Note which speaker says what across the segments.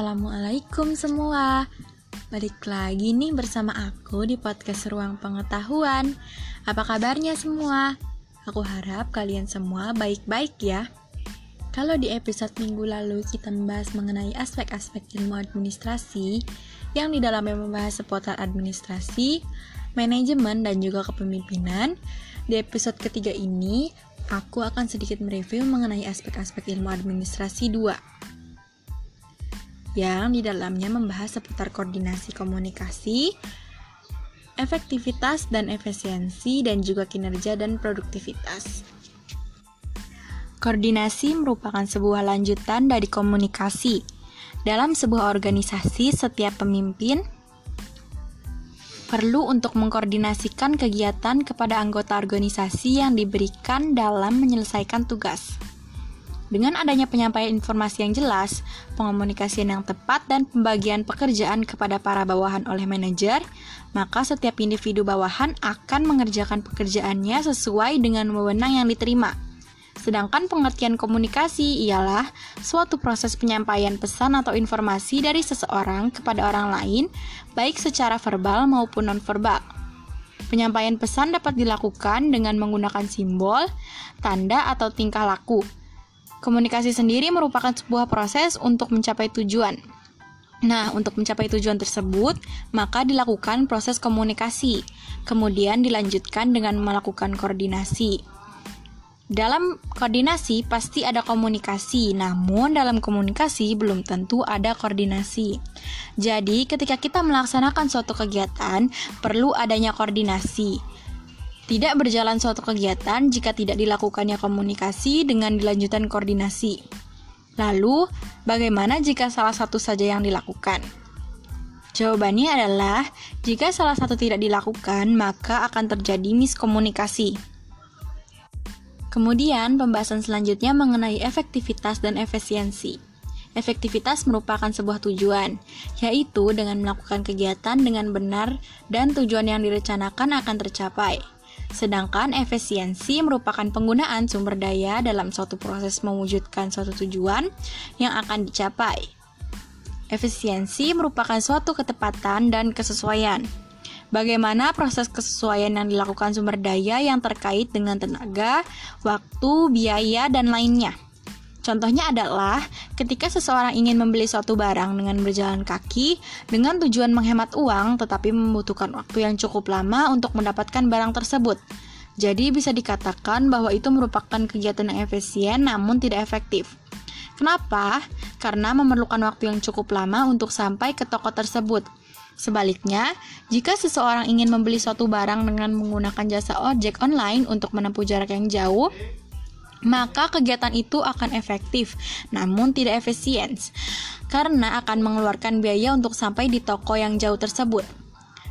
Speaker 1: Assalamualaikum semua. Balik lagi nih bersama aku di podcast Ruang Pengetahuan. Apa kabarnya semua? Aku harap kalian semua baik-baik ya. Kalau di episode minggu lalu kita membahas mengenai aspek-aspek ilmu administrasi Yang di dalamnya membahas seputar administrasi, manajemen, dan juga kepemimpinan Di episode ketiga ini, aku akan sedikit mereview mengenai aspek-aspek ilmu administrasi 2 yang di dalamnya membahas seputar koordinasi komunikasi, efektivitas dan efisiensi, dan juga kinerja dan produktivitas. Koordinasi merupakan sebuah lanjutan dari komunikasi. Dalam sebuah organisasi, setiap pemimpin perlu untuk mengkoordinasikan kegiatan kepada anggota organisasi yang diberikan dalam menyelesaikan tugas. Dengan adanya penyampaian informasi yang jelas, pengomunikasian yang tepat, dan pembagian pekerjaan kepada para bawahan oleh manajer, maka setiap individu bawahan akan mengerjakan pekerjaannya sesuai dengan wewenang yang diterima. Sedangkan pengertian komunikasi ialah suatu proses penyampaian pesan atau informasi dari seseorang kepada orang lain, baik secara verbal maupun nonverbal. Penyampaian pesan dapat dilakukan dengan menggunakan simbol, tanda, atau tingkah laku Komunikasi sendiri merupakan sebuah proses untuk mencapai tujuan. Nah, untuk mencapai tujuan tersebut, maka dilakukan proses komunikasi, kemudian dilanjutkan dengan melakukan koordinasi. Dalam koordinasi pasti ada komunikasi, namun dalam komunikasi belum tentu ada koordinasi. Jadi, ketika kita melaksanakan suatu kegiatan, perlu adanya koordinasi. Tidak berjalan suatu kegiatan jika tidak dilakukannya komunikasi dengan dilanjutkan koordinasi. Lalu, bagaimana jika salah satu saja yang dilakukan? Jawabannya adalah, jika salah satu tidak dilakukan, maka akan terjadi miskomunikasi. Kemudian, pembahasan selanjutnya mengenai efektivitas dan efisiensi. Efektivitas merupakan sebuah tujuan, yaitu dengan melakukan kegiatan dengan benar dan tujuan yang direncanakan akan tercapai. Sedangkan efisiensi merupakan penggunaan sumber daya dalam suatu proses mewujudkan suatu tujuan yang akan dicapai. Efisiensi merupakan suatu ketepatan dan kesesuaian. Bagaimana proses kesesuaian yang dilakukan sumber daya yang terkait dengan tenaga, waktu, biaya, dan lainnya. Contohnya adalah ketika seseorang ingin membeli suatu barang dengan berjalan kaki dengan tujuan menghemat uang tetapi membutuhkan waktu yang cukup lama untuk mendapatkan barang tersebut. Jadi bisa dikatakan bahwa itu merupakan kegiatan yang efisien namun tidak efektif. Kenapa? Karena memerlukan waktu yang cukup lama untuk sampai ke toko tersebut. Sebaliknya, jika seseorang ingin membeli suatu barang dengan menggunakan jasa ojek online untuk menempuh jarak yang jauh, maka kegiatan itu akan efektif, namun tidak efisien, karena akan mengeluarkan biaya untuk sampai di toko yang jauh tersebut.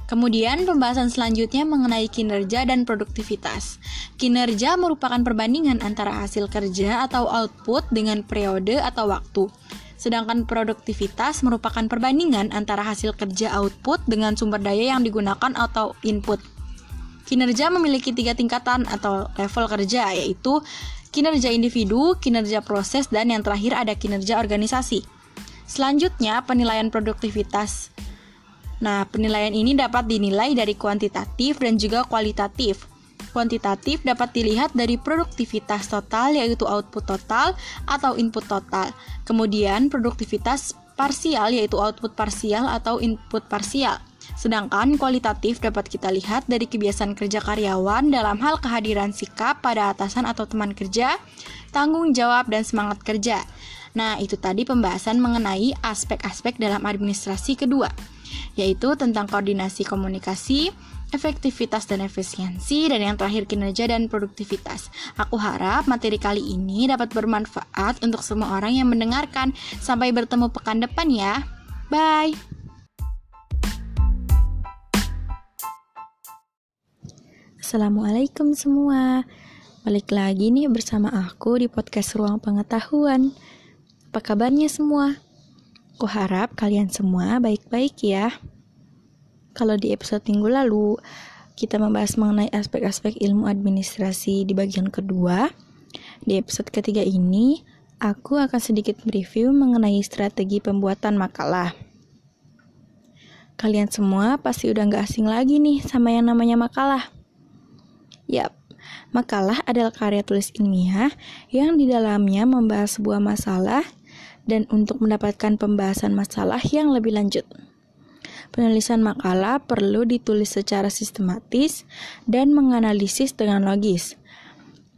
Speaker 1: Kemudian pembahasan selanjutnya mengenai kinerja dan produktivitas. Kinerja merupakan perbandingan antara hasil kerja atau output dengan periode atau waktu. Sedangkan produktivitas merupakan perbandingan antara hasil kerja output dengan sumber daya yang digunakan atau input. Kinerja memiliki tiga tingkatan atau level kerja, yaitu kinerja individu, kinerja proses, dan yang terakhir ada kinerja organisasi. Selanjutnya, penilaian produktivitas. Nah, penilaian ini dapat dinilai dari kuantitatif dan juga kualitatif. Kuantitatif dapat dilihat dari produktivitas total yaitu output total atau input total. Kemudian produktivitas parsial yaitu output parsial atau input parsial. Sedangkan kualitatif dapat kita lihat dari kebiasaan kerja karyawan dalam hal kehadiran sikap pada atasan atau teman kerja, tanggung jawab, dan semangat kerja. Nah, itu tadi pembahasan mengenai aspek-aspek dalam administrasi kedua, yaitu tentang koordinasi komunikasi, efektivitas dan efisiensi, dan yang terakhir kinerja dan produktivitas. Aku harap materi kali ini dapat bermanfaat untuk semua orang yang mendengarkan. Sampai bertemu pekan depan ya. Bye. Assalamualaikum semua Balik lagi nih bersama aku di podcast Ruang Pengetahuan Apa kabarnya semua? Aku harap kalian semua baik-baik ya Kalau di episode minggu lalu Kita membahas mengenai aspek-aspek ilmu administrasi di bagian kedua Di episode ketiga ini aku akan sedikit mereview mengenai strategi pembuatan makalah. Kalian semua pasti udah gak asing lagi nih sama yang namanya makalah. Yap, makalah adalah karya tulis ilmiah yang di dalamnya membahas sebuah masalah dan untuk mendapatkan pembahasan masalah yang lebih lanjut. Penulisan makalah perlu ditulis secara sistematis dan menganalisis dengan logis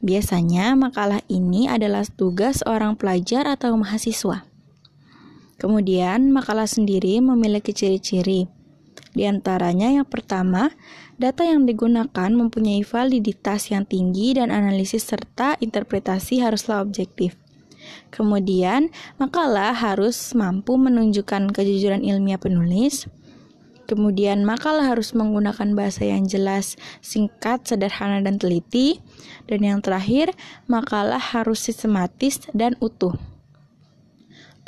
Speaker 1: Biasanya makalah ini adalah tugas orang pelajar atau mahasiswa. Kemudian, makalah sendiri memiliki ciri-ciri. Di antaranya yang pertama, data yang digunakan mempunyai validitas yang tinggi dan analisis serta interpretasi haruslah objektif. Kemudian, makalah harus mampu menunjukkan kejujuran ilmiah penulis, Kemudian makalah harus menggunakan bahasa yang jelas, singkat, sederhana, dan teliti. Dan yang terakhir, makalah harus sistematis dan utuh.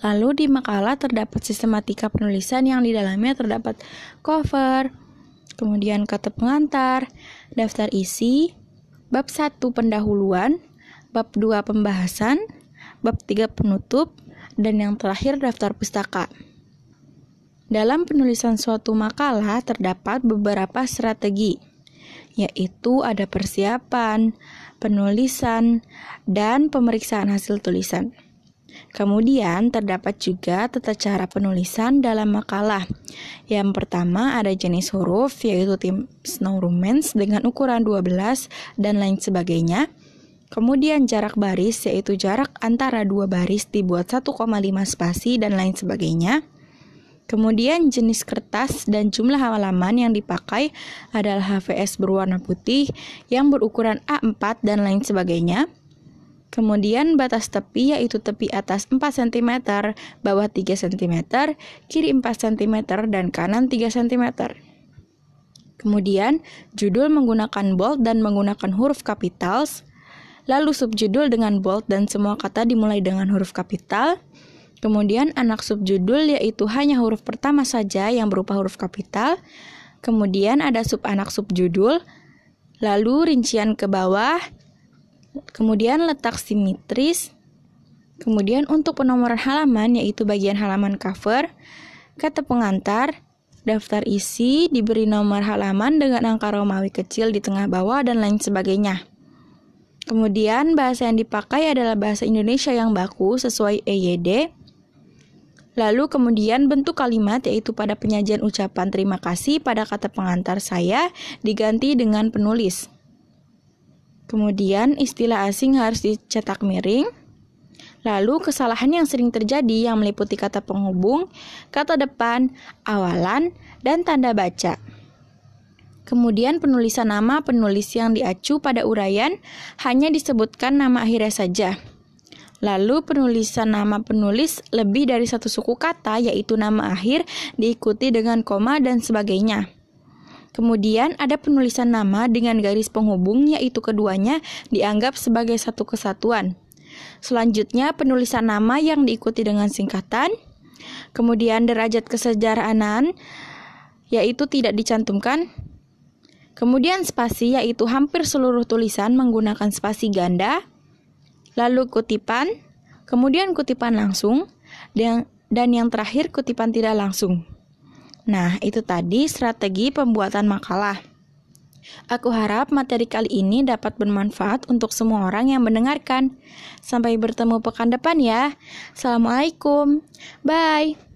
Speaker 1: Lalu di makalah terdapat sistematika penulisan yang di dalamnya terdapat cover, kemudian kata pengantar, daftar isi, bab 1 pendahuluan, bab 2 pembahasan, bab 3 penutup, dan yang terakhir daftar pustaka. Dalam penulisan suatu makalah terdapat beberapa strategi, yaitu ada persiapan, penulisan, dan pemeriksaan hasil tulisan. Kemudian terdapat juga tata cara penulisan dalam makalah. Yang pertama ada jenis huruf yaitu tim Snow Romance dengan ukuran 12 dan lain sebagainya. Kemudian jarak baris yaitu jarak antara dua baris dibuat 1,5 spasi dan lain sebagainya. Kemudian jenis kertas dan jumlah halaman yang dipakai adalah HVS berwarna putih yang berukuran A4 dan lain sebagainya. Kemudian batas tepi yaitu tepi atas 4 cm, bawah 3 cm, kiri 4 cm, dan kanan 3 cm. Kemudian judul menggunakan bold dan menggunakan huruf kapitals, lalu subjudul dengan bold dan semua kata dimulai dengan huruf kapital, Kemudian anak subjudul yaitu hanya huruf pertama saja yang berupa huruf kapital. Kemudian ada sub anak subjudul, lalu rincian ke bawah, kemudian letak simetris, kemudian untuk penomoran halaman yaitu bagian halaman cover, kata pengantar, daftar isi, diberi nomor halaman dengan angka Romawi kecil di tengah bawah dan lain sebagainya. Kemudian bahasa yang dipakai adalah bahasa Indonesia yang baku sesuai EYD. Lalu kemudian bentuk kalimat yaitu pada penyajian ucapan terima kasih pada kata pengantar saya diganti dengan penulis. Kemudian istilah asing harus dicetak miring. Lalu kesalahan yang sering terjadi yang meliputi kata penghubung, kata depan, awalan, dan tanda baca. Kemudian penulisan nama penulis yang diacu pada uraian hanya disebutkan nama akhirnya saja. Lalu penulisan nama penulis lebih dari satu suku kata yaitu nama akhir diikuti dengan koma dan sebagainya. Kemudian ada penulisan nama dengan garis penghubung yaitu keduanya dianggap sebagai satu kesatuan. Selanjutnya penulisan nama yang diikuti dengan singkatan. Kemudian derajat kesejarahan yaitu tidak dicantumkan. Kemudian spasi yaitu hampir seluruh tulisan menggunakan spasi ganda lalu kutipan, kemudian kutipan langsung, dan yang terakhir kutipan tidak langsung. Nah, itu tadi strategi pembuatan makalah. Aku harap materi kali ini dapat bermanfaat untuk semua orang yang mendengarkan. Sampai bertemu pekan depan ya. Assalamualaikum. Bye.